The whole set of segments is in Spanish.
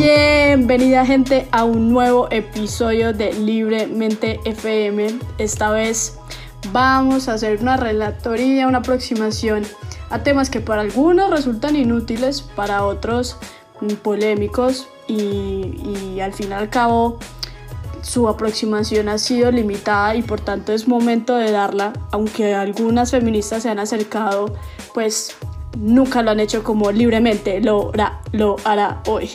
Bienvenida gente a un nuevo episodio de Libremente FM. Esta vez vamos a hacer una relatoría, una aproximación a temas que para algunos resultan inútiles, para otros polémicos y, al fin y al cabo su aproximación ha sido limitada y por tanto es momento de darla, aunque algunas feministas se han acercado, pues nunca lo han hecho como libremente lo hará hoy.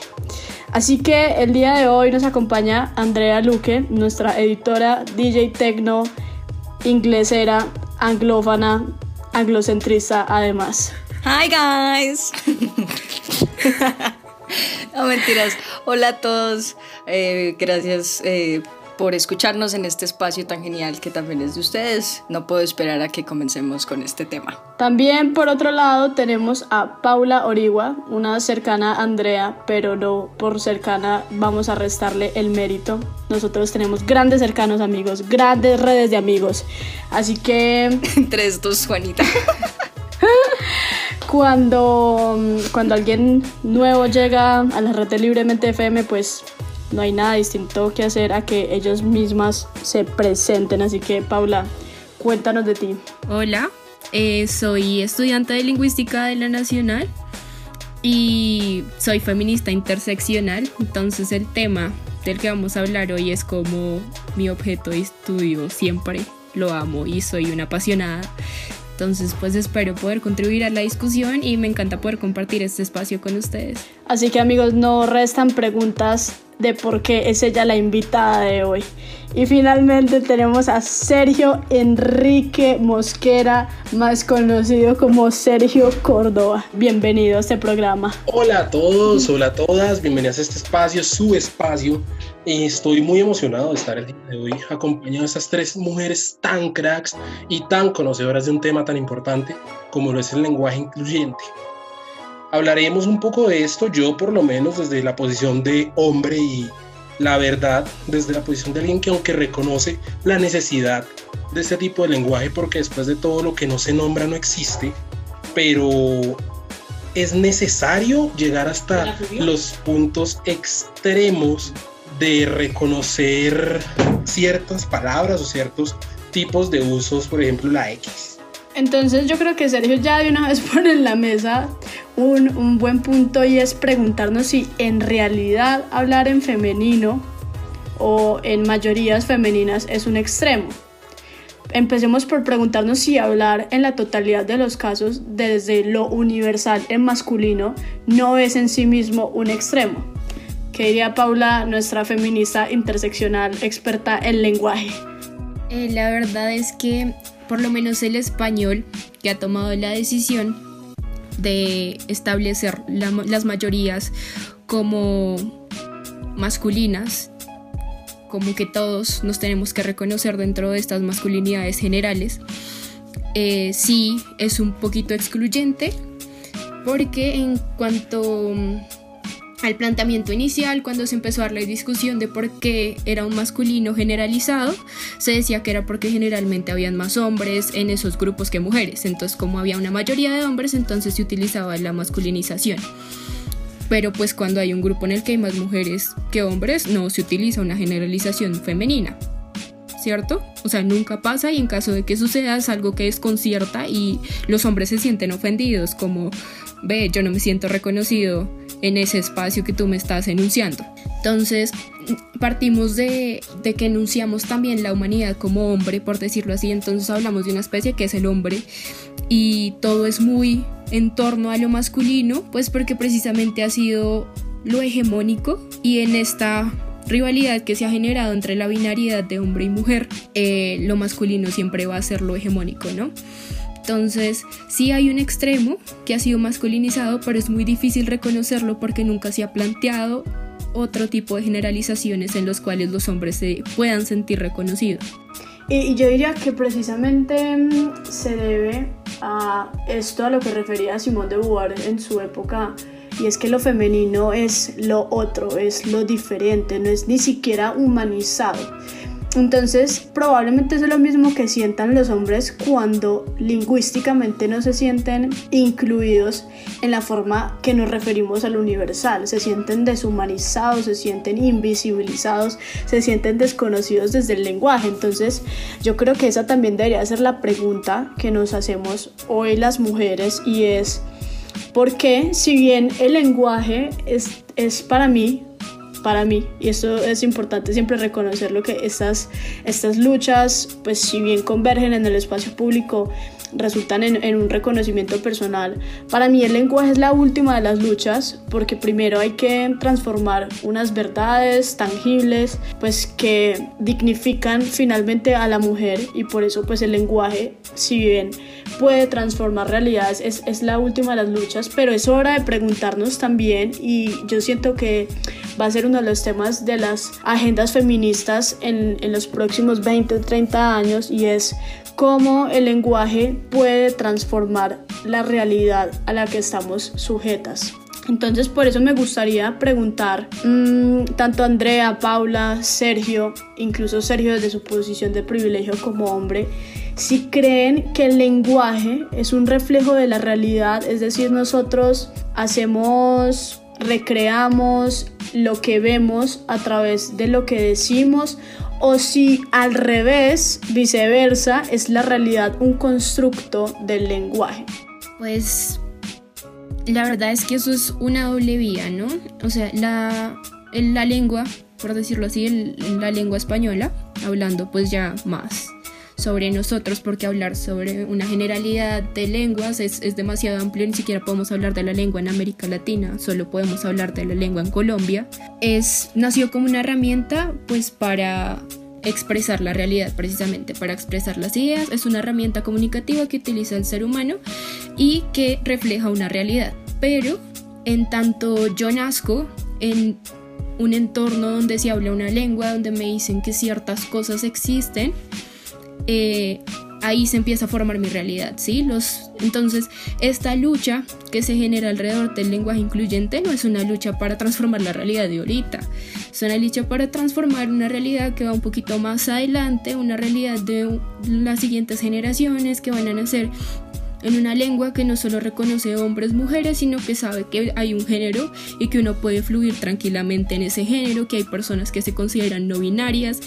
Así que el día de hoy nos acompaña Andrea Luque, nuestra editora DJ Tecno, inglesera, anglófana, anglocentrista además. Hi guys. no mentiras. Hola a todos. Eh, gracias eh, por escucharnos en este espacio tan genial que también es de ustedes. No puedo esperar a que comencemos con este tema. También por otro lado tenemos a Paula Origua, una cercana a Andrea, pero no por cercana vamos a restarle el mérito. Nosotros tenemos grandes cercanos amigos, grandes redes de amigos. Así que... Entre estos, Juanita. cuando, cuando alguien nuevo llega a la red de Libremente FM, pues no hay nada distinto que hacer a que ellos mismas se presenten. Así que, Paula, cuéntanos de ti. Hola, eh, soy estudiante de lingüística de la Nacional y soy feminista interseccional. Entonces, el tema del que vamos a hablar hoy es como mi objeto de estudio siempre lo amo y soy una apasionada. Entonces, pues espero poder contribuir a la discusión y me encanta poder compartir este espacio con ustedes. Así que amigos, no restan preguntas de por qué es ella la invitada de hoy. Y finalmente tenemos a Sergio Enrique Mosquera, más conocido como Sergio Córdoba. Bienvenido a este programa. Hola a todos, hola a todas, bienvenidas a este espacio, su espacio. Estoy muy emocionado de estar el día de hoy acompañado de estas tres mujeres tan cracks y tan conocedoras de un tema tan importante como lo es el lenguaje incluyente hablaremos un poco de esto, yo por lo menos desde la posición de hombre y la verdad, desde la posición de alguien que aunque reconoce la necesidad de este tipo de lenguaje, porque después de todo lo que no se nombra no existe, pero es necesario llegar hasta los puntos extremos de reconocer ciertas palabras o ciertos tipos de usos, por ejemplo la X. Entonces yo creo que Sergio ya de una vez pone en la mesa un, buen punto y es preguntarnos si en realidad hablar en femenino o en mayorías femeninas es un extremo. Empecemos por preguntarnos si hablar en la totalidad de los casos desde lo universal en masculino no es en sí mismo un extremo. ¿Qué diría Paula, nuestra feminista interseccional experta en lenguaje? Eh, la verdad es que por lo menos el español, que ha tomado la decisión de establecer las mayorías como masculinas, como que todos nos tenemos que reconocer dentro de estas masculinidades generales, eh, sí es un poquito excluyente, porque en cuanto al planteamiento inicial, cuando se empezó a dar la discusión de por qué era un masculino generalizado, se decía que era porque generalmente habían más hombres en esos grupos que mujeres. Entonces, como había una mayoría de hombres, entonces se utilizaba la masculinización. Pero pues cuando hay un grupo en el que hay más mujeres que hombres, no se utiliza una generalización femenina. ¿Cierto? O sea, nunca pasa y en caso de que suceda es algo que desconcierta y los hombres se sienten ofendidos como, ve, yo no me siento reconocido en ese espacio que tú me estás enunciando. Entonces, partimos de, que enunciamos también la humanidad como hombre, por decirlo así, entonces hablamos de una especie que es el hombre y todo es muy en torno a lo masculino, pues porque precisamente ha sido lo hegemónico y en esta rivalidad que se ha generado entre la binariedad de hombre y mujer, eh, lo masculino siempre va a ser lo hegemónico, ¿no? Entonces, sí hay un extremo que ha sido masculinizado, pero es muy difícil reconocerlo porque nunca se ha planteado otro tipo de generalizaciones en los cuales los hombres se puedan sentir reconocidos. Y yo diría que precisamente mm, se debe a esto a lo que refería Simón de Beauvoir en su época, y es que lo femenino es lo otro, es lo diferente, no es ni siquiera humanizado. Entonces, probablemente es lo mismo que sientan los hombres cuando lingüísticamente no se sienten incluidos en la forma que nos referimos al universal. Se sienten deshumanizados, se sienten invisibilizados, se sienten desconocidos desde el lenguaje. Entonces, yo creo que esa también debería ser la pregunta que nos hacemos hoy las mujeres y es, ¿por qué si bien el lenguaje es, es para mí para mí. Y esto es importante siempre reconocer lo que estas, estas luchas pues si bien convergen en el espacio público resultan en, un reconocimiento personal. Para mí el lenguaje es la última de las luchas porque primero hay que transformar unas verdades tangibles pues que dignifican finalmente a la mujer y por eso pues el lenguaje si bien puede transformar realidades es, es la última de las luchas pero es hora de preguntarnos también y yo siento que va a ser uno de los temas de las agendas feministas en, en los próximos 20 o 30 años y es cómo el lenguaje puede transformar la realidad a la que estamos sujetas. Entonces por eso me gustaría preguntar mm, tanto Andrea, Paula, Sergio, incluso Sergio desde su posición de privilegio como hombre, si creen que el lenguaje es un reflejo de la realidad, es decir, nosotros hacemos, recreamos lo que vemos a través de lo que decimos o si al revés, viceversa, es la realidad un constructo del lenguaje. Pues la verdad es que eso es una doble vía, ¿no? O sea, la, la lengua, por decirlo así, la lengua española, hablando pues ya más sobre nosotros, porque hablar sobre una generalidad de lenguas es, es, demasiado amplio, ni siquiera podemos hablar de la lengua en América Latina, solo podemos hablar de la lengua en Colombia. Es, nació como una herramienta pues para expresar la realidad precisamente, para expresar las ideas, es una herramienta comunicativa que utiliza el ser humano y que refleja una realidad. Pero en tanto yo nazco en un entorno donde se habla una lengua, donde me dicen que ciertas cosas existen, eh, ahí se empieza a formar mi realidad, ¿sí? Los, entonces, esta lucha que se genera alrededor del lenguaje incluyente no es una lucha para transformar la realidad de ahorita, es una lucha para transformar una realidad que va un poquito más adelante, una realidad de las siguientes generaciones que van a nacer en una lengua que no solo reconoce hombres, mujeres, sino que sabe que hay un género y que uno puede fluir tranquilamente en ese género, que hay personas que se consideran no binarias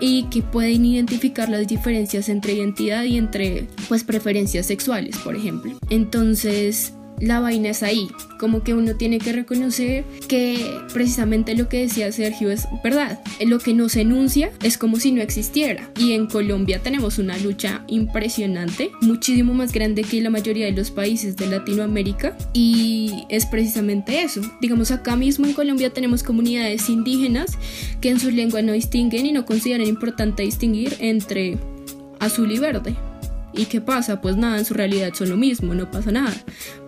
y que pueden identificar las diferencias entre identidad y entre pues preferencias sexuales, por ejemplo. Entonces, la vaina es ahí, como que uno tiene que reconocer que precisamente lo que decía Sergio es verdad, lo que no se enuncia es como si no existiera. Y en Colombia tenemos una lucha impresionante, muchísimo más grande que la mayoría de los países de Latinoamérica. Y es precisamente eso, digamos acá mismo en Colombia tenemos comunidades indígenas que en su lengua no distinguen y no consideran importante distinguir entre azul y verde ¿Y qué pasa? Pues nada, en su realidad son lo mismo, no pasa nada.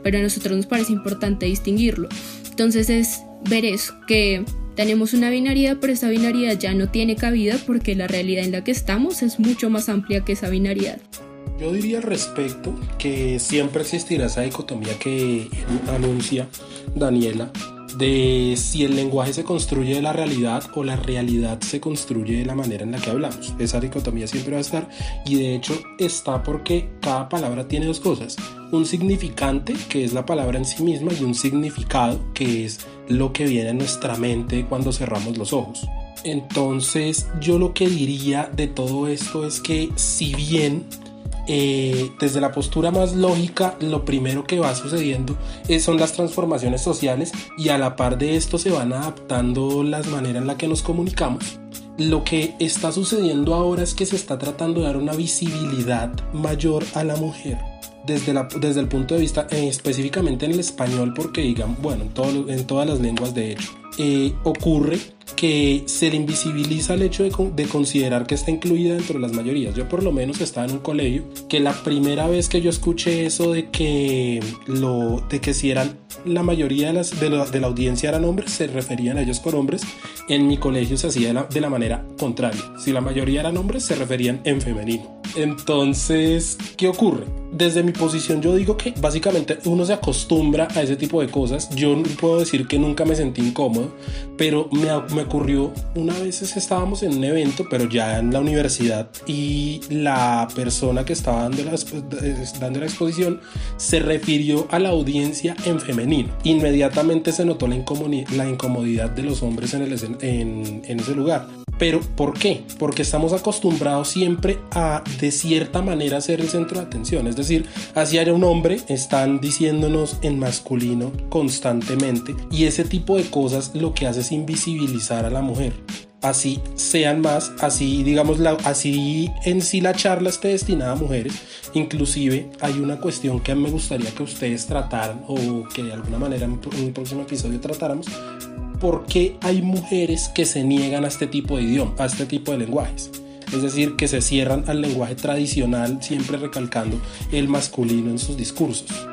Pero a nosotros nos parece importante distinguirlo. Entonces es ver eso, que tenemos una binaridad, pero esa binaridad ya no tiene cabida porque la realidad en la que estamos es mucho más amplia que esa binaridad. Yo diría al respecto que siempre existirá esa dicotomía que anuncia Daniela de si el lenguaje se construye de la realidad o la realidad se construye de la manera en la que hablamos. Esa dicotomía siempre va a estar y de hecho está porque cada palabra tiene dos cosas. Un significante, que es la palabra en sí misma, y un significado, que es lo que viene a nuestra mente cuando cerramos los ojos. Entonces yo lo que diría de todo esto es que si bien eh, desde la postura más lógica, lo primero que va sucediendo son las transformaciones sociales y a la par de esto se van adaptando las maneras en las que nos comunicamos. Lo que está sucediendo ahora es que se está tratando de dar una visibilidad mayor a la mujer. Desde, desde el punto de vista eh, específicamente en el español, porque digan, bueno, en, en todas las lenguas de hecho, eh, ocurre que se le invisibiliza el hecho de, considerar que está incluida dentro de las mayorías. Yo por lo menos estaba en un colegio que la primera vez que yo escuché eso de que, lo, de que si eran la mayoría de, la, audiencia eran hombres, se referían a ellos por hombres, en mi colegio se hacía de la, de la manera contraria. Si la mayoría eran hombres, se referían en femenino. Entonces, ¿qué ocurre? Desde mi posición yo digo que básicamente uno se acostumbra a ese tipo de cosas. Yo puedo decir que nunca me sentí incómodo, pero me, me ocurrió una vez estábamos en un evento, pero ya en la universidad, y la persona que estaba dando la, dando la exposición se refirió a la audiencia en femenino. Inmediatamente se notó la, la incomodidad de los hombres en, el, en, en ese lugar. Pero ¿por qué? Porque estamos acostumbrados siempre a de cierta manera ser el centro de atención. Es decir, hacia un hombre están diciéndonos en masculino constantemente y ese tipo de cosas lo que hace es invisibilizar a la mujer así sean más, así digamos, la, así en sí la charla esté destinada a mujeres. Inclusive hay una cuestión que me gustaría que ustedes trataran o que de alguna manera en un próximo episodio tratáramos, por qué hay mujeres que se niegan a este tipo de idioma, a este tipo de lenguajes. Es decir, que se cierran al lenguaje tradicional, siempre recalcando el masculino en sus discursos.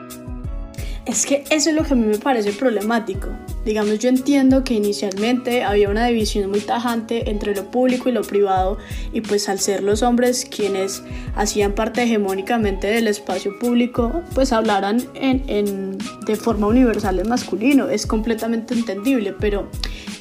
Es que eso es lo que a mí me parece problemático. Digamos, yo entiendo que inicialmente había una división muy tajante entre lo público y lo privado y pues al ser los hombres quienes hacían parte hegemónicamente del espacio público, pues hablaran en, de forma universal en masculino. Es completamente entendible, pero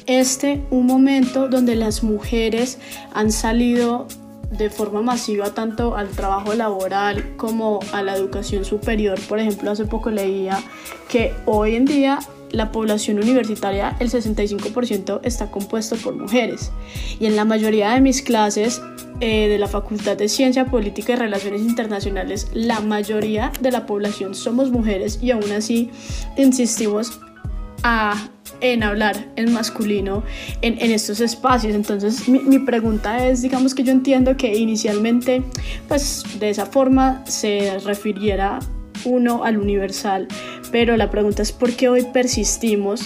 este un momento donde las mujeres han salido de forma masiva tanto al trabajo laboral como a la educación superior. Por ejemplo, hace poco leía que hoy en día la población universitaria, el 65% está compuesto por mujeres. Y en la mayoría de mis clases eh, de la Facultad de Ciencia Política y Relaciones Internacionales, la mayoría de la población somos mujeres y aún así insistimos a en hablar en masculino en, en estos espacios. Entonces mi, mi, pregunta es, digamos que yo entiendo que inicialmente pues de esa forma se refiriera uno al universal, pero la pregunta es por qué hoy persistimos,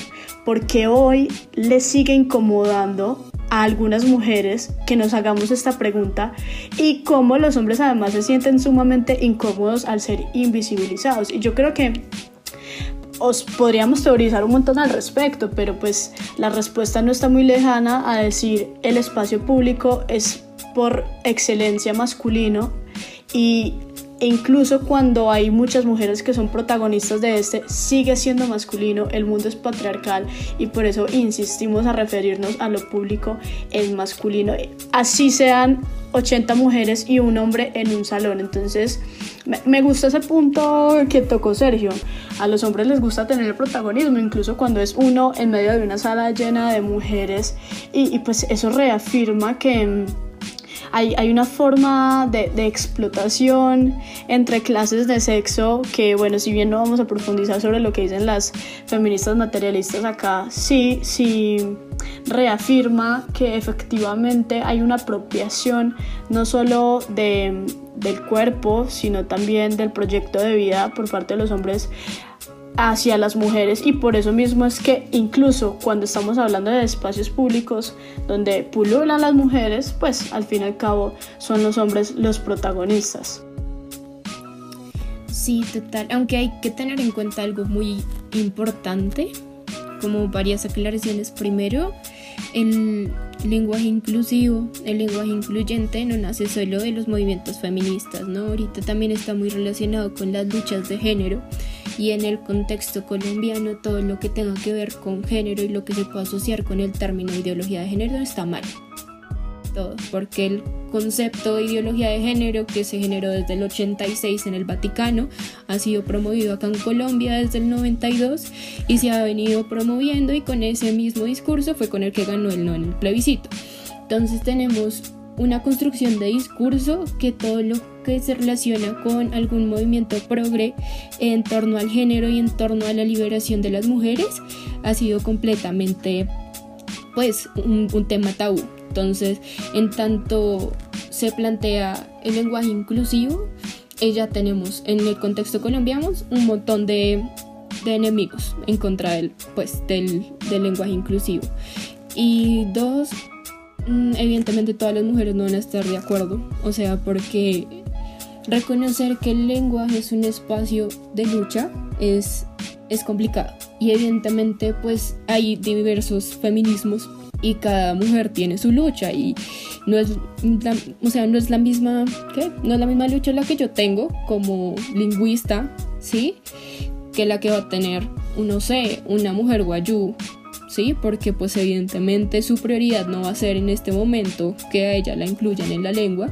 por qué hoy le sigue incomodando a algunas mujeres que nos hagamos esta pregunta y cómo los hombres además se sienten sumamente incómodos al ser invisibilizados. Y yo creo que os podríamos teorizar un montón al respecto, pero pues la respuesta no está muy lejana a decir el espacio público es por excelencia masculino y e incluso cuando hay muchas mujeres que son protagonistas de este, sigue siendo masculino, el mundo es patriarcal y por eso insistimos a referirnos a lo público en masculino. Así sean 80 mujeres y un hombre en un salón. Entonces, me gusta ese punto que tocó Sergio. A los hombres les gusta tener el protagonismo, incluso cuando es uno en medio de una sala llena de mujeres. Y, y pues eso reafirma que hay, una forma de, explotación entre clases de sexo que, bueno, si bien no vamos a profundizar sobre lo que dicen las feministas materialistas acá, sí, sí reafirma que efectivamente hay una apropiación no solo de, del cuerpo, sino también del proyecto de vida por parte de los hombres hacia las mujeres y por eso mismo es que incluso cuando estamos hablando de espacios públicos donde pululan las mujeres, pues al fin y al cabo son los hombres los protagonistas. Sí, total, aunque hay que tener en cuenta algo muy importante, como varias aclaraciones. Primero, el lenguaje inclusivo, el lenguaje incluyente no nace solo de los movimientos feministas, ¿no? Ahorita también está muy relacionado con las luchas de género y en el contexto colombiano todo lo que tenga que ver con género y lo que se pueda asociar con el término ideología de género está mal. Todo, porque el concepto de ideología de género que se generó desde el 86 en el Vaticano ha sido promovido acá en Colombia desde el 92 y se ha venido promoviendo y con ese mismo discurso fue con el que ganó el no en el plebiscito. Entonces tenemos una construcción de discurso que todo lo que se relaciona con algún movimiento progre en torno al género y en torno a la liberación de las mujeres ha sido completamente pues un, tema tabú. Entonces, en tanto se plantea el lenguaje inclusivo, ya tenemos en el contexto colombiano un montón de, enemigos en contra del, pues, del, lenguaje inclusivo. Y dos, evidentemente todas las mujeres no van a estar de acuerdo, o sea, porque reconocer que el lenguaje es un espacio de lucha es, es complicado. Y evidentemente pues hay diversos feminismos y cada mujer tiene su lucha y no es la, o sea, no es la misma, ¿qué? No es la misma lucha la que yo tengo como lingüista, ¿sí? Que la que va a tener, no sé, una mujer guayú, ¿sí? Porque pues evidentemente su prioridad no va a ser en este momento que a ella la incluyan en la lengua,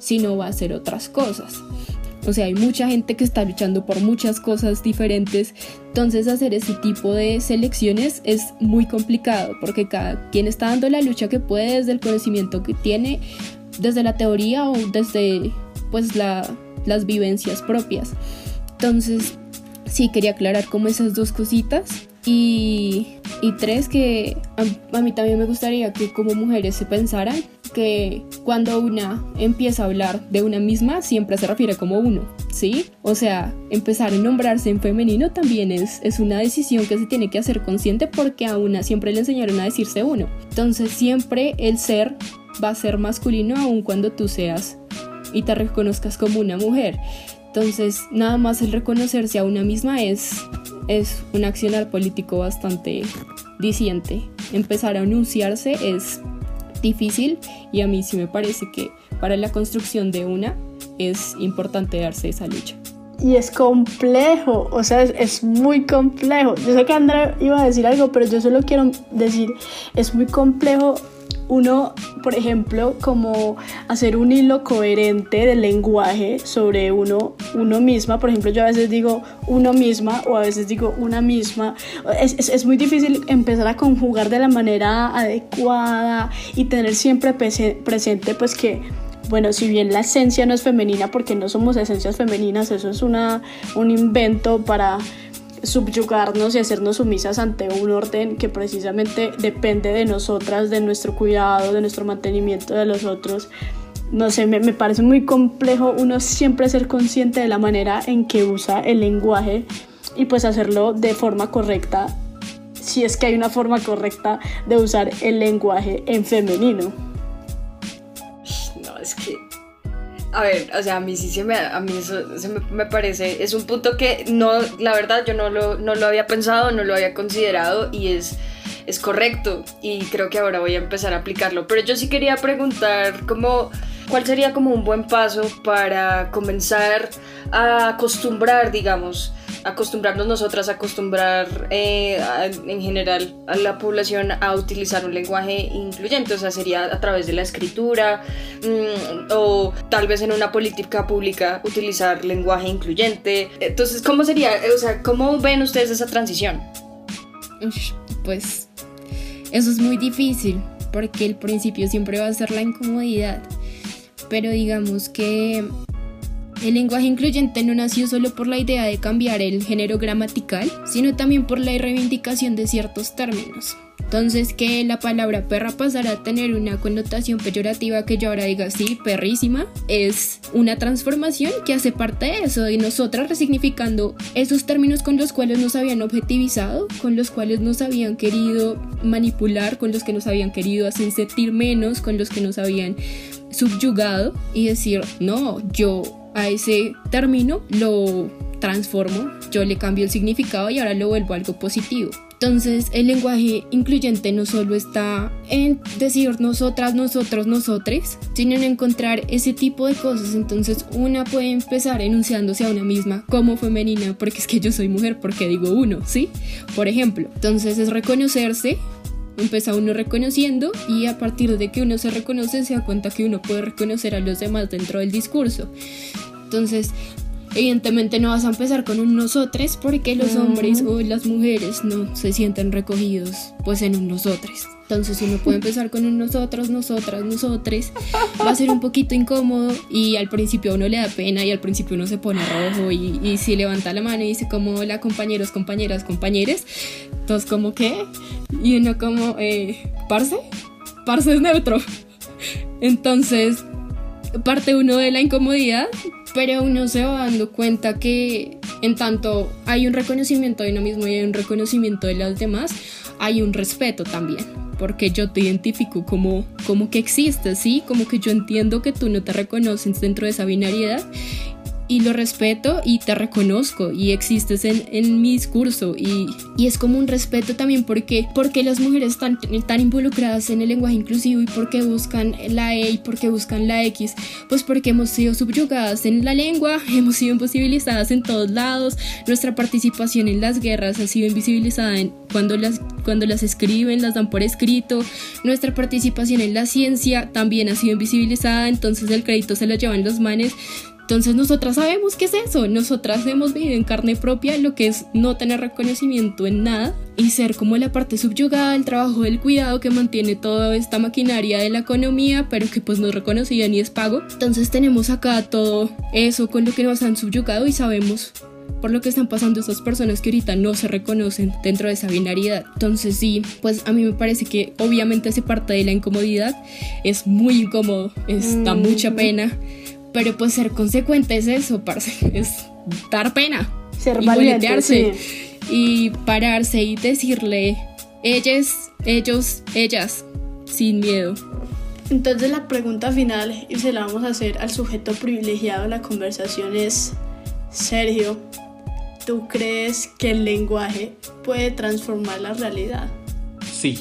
sino va a ser otras cosas. O sea, hay mucha gente que está luchando por muchas cosas diferentes. Entonces hacer ese tipo de selecciones es muy complicado porque cada quien está dando la lucha que puede desde el conocimiento que tiene, desde la teoría o desde pues las vivencias propias. Entonces, sí quería aclarar como esas dos cositas. Y, tres, que a, mí también me gustaría que como mujeres se pensaran que cuando una empieza a hablar de una misma, siempre se refiere como uno, ¿sí? O sea, empezar a nombrarse en femenino también es, es una decisión que se tiene que hacer consciente porque a una siempre le enseñaron a decirse uno. Entonces siempre el ser va a ser masculino aun cuando tú seas y te reconozcas como una mujer. Entonces, nada más el reconocerse a una misma es, es un accionar político bastante Empezar a anunciarse es difícil y a mí sí me parece que para la construcción de una es importante darse esa lucha. Y es complejo, o sea, es, es, muy complejo. Yo sé que Andrea iba a decir algo, pero yo solo quiero decir, es muy complejo uno, por ejemplo, como hacer un hilo coherente del lenguaje sobre uno, uno misma. Por ejemplo, yo a veces digo uno misma o a veces digo una misma. Es, es, es muy difícil empezar a conjugar de la manera adecuada y tener siempre presente pues que bueno, si bien la esencia no es femenina, porque no somos esencias femeninas, eso es una, un invento para subyugarnos y hacernos sumisas ante un orden que precisamente depende de nosotras, de nuestro cuidado, de nuestro mantenimiento de los otros. No sé, me, me parece muy complejo uno siempre ser consciente de la manera en que usa el lenguaje y pues hacerlo de forma correcta, si es que hay una forma correcta de usar el lenguaje en femenino. No, es que a ver, o sea, a mí sí se me, a mí eso me, parece, es un punto que no, la verdad yo no lo, no lo había pensado, no lo había considerado y es, es correcto y creo que ahora voy a empezar a aplicarlo. Pero yo sí quería preguntar cómo, cuál sería como un buen paso para comenzar a acostumbrar, digamos, acostumbrarnos nosotras, a acostumbrar eh, en general a la población a utilizar un lenguaje incluyente, o sea, sería a través de la escritura mm, o tal vez en una política pública utilizar lenguaje incluyente. Entonces, ¿cómo sería, o sea, cómo ven ustedes esa transición? Pues eso es muy difícil porque el principio siempre va a ser la incomodidad, pero digamos que el lenguaje incluyente no nació solo por la idea de cambiar el género gramatical, sino también por la reivindicación de ciertos términos. Entonces, que la palabra perra pasara a tener una connotación peyorativa que yo ahora diga sí, perrísima, es una transformación que hace parte de eso, y nosotras resignificando esos términos con los cuales nos habían objetivizado, con los cuales nos habían querido manipular, con los que nos habían querido hacer sentir menos, con los que nos habían subyugado y decir, no, yo a ese término lo transformo, yo le cambio el significado y ahora lo vuelvo algo positivo. Entonces el lenguaje incluyente no solo está en decir nosotras, nosotros, nosotres, sino en encontrar ese tipo de cosas. Entonces una puede empezar enunciándose a una misma como femenina, porque es que yo soy mujer, porque digo uno, ¿sí? Por ejemplo, entonces es reconocerse empieza uno reconociendo y a partir de que uno se reconoce se da cuenta que uno puede reconocer a los demás dentro del discurso. Entonces, evidentemente no vas a empezar con un nosotros porque los hombres o las mujeres no se sienten recogidos pues en un nosotros. Entonces uno puede empezar con un nosotros, nosotras, nosotres. Va a ser un poquito incómodo y al principio uno le da pena y al principio uno se pone rojo y, y si levanta la mano y dice como hola compañeros, compañeras, compañeres. Entonces como que y uno como eh, parce, parce es neutro. Entonces parte uno de la incomodidad, pero uno se va dando cuenta que en tanto hay un reconocimiento de uno mismo y hay un reconocimiento de los demás, hay un respeto también porque yo te identifico como, como que existes, ¿sí? Como que yo entiendo que tú no te reconoces dentro de esa binariedad y lo respeto y te reconozco y existes en, en mi discurso. Y, y, es como un respeto también porque, porque las mujeres están tan involucradas en el lenguaje inclusivo y porque buscan la E y porque buscan la X, pues porque hemos sido subyugadas en la lengua, hemos sido imposibilizadas en todos lados, nuestra participación en las guerras ha sido invisibilizada en, cuando, las, cuando las escriben, las dan por escrito, nuestra participación en la ciencia también ha sido invisibilizada, entonces el crédito se lo llevan los manes entonces nosotras sabemos qué es eso, nosotras hemos vivido en carne propia lo que es no tener reconocimiento en nada y ser como la parte subyugada del trabajo del cuidado que mantiene toda esta maquinaria de la economía, pero que pues no es reconocida ni es pago. Entonces tenemos acá todo eso con lo que nos han subyugado y sabemos por lo que están pasando esas personas que ahorita no se reconocen dentro de esa binariedad. Entonces sí, pues a mí me parece que obviamente hace parte de la incomodidad, es muy incómodo, es, da mucha mm. pena pero pues ser consecuente es eso, parce, es dar pena. Ser valiente, y pararse y decirle ellas, ellos, ellas, sin miedo. Entonces la pregunta final, y se la vamos a hacer al sujeto privilegiado de la conversación, es, Sergio, ¿tú crees que el lenguaje puede transformar la realidad? Sí.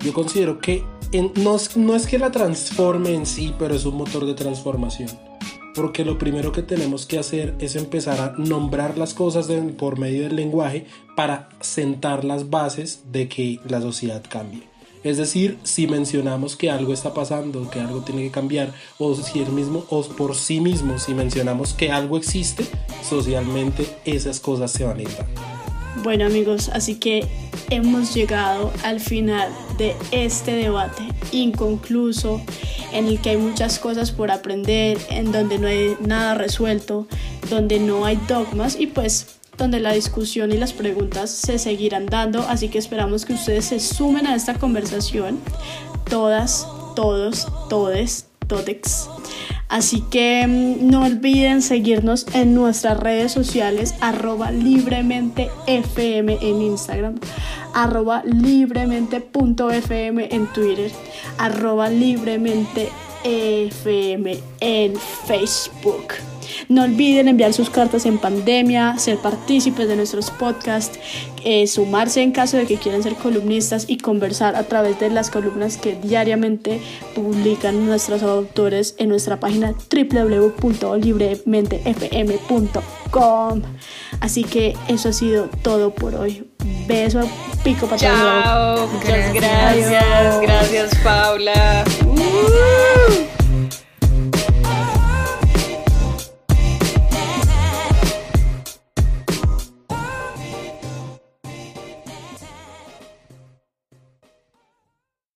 Yo considero que no, no es que la transforme en sí, pero es un motor de transformación. Porque lo primero que tenemos que hacer es empezar a nombrar las cosas por medio del lenguaje para sentar las bases de que la sociedad cambie. Es decir, si mencionamos que algo está pasando, que algo tiene que cambiar, o si el mismo, o por sí mismo, si mencionamos que algo existe, socialmente esas cosas se van a ir bueno amigos, así que hemos llegado al final de este debate inconcluso en el que hay muchas cosas por aprender, en donde no hay nada resuelto, donde no hay dogmas y pues donde la discusión y las preguntas se seguirán dando, así que esperamos que ustedes se sumen a esta conversación, todas, todos, todes, todex. Así que mm, no olviden seguirnos en nuestras redes sociales, arroba libremente FM en Instagram, arroba libremente.fm en Twitter, arroba libremente FM en Facebook. No olviden enviar sus cartas en pandemia, ser partícipes de nuestros podcasts, eh, sumarse en caso de que quieran ser columnistas y conversar a través de las columnas que diariamente publican nuestros autores en nuestra página www.librementefm.com. Así que eso ha sido todo por hoy. Beso, pico para Chao, muchas gracias. Gracias, Paula. Woo!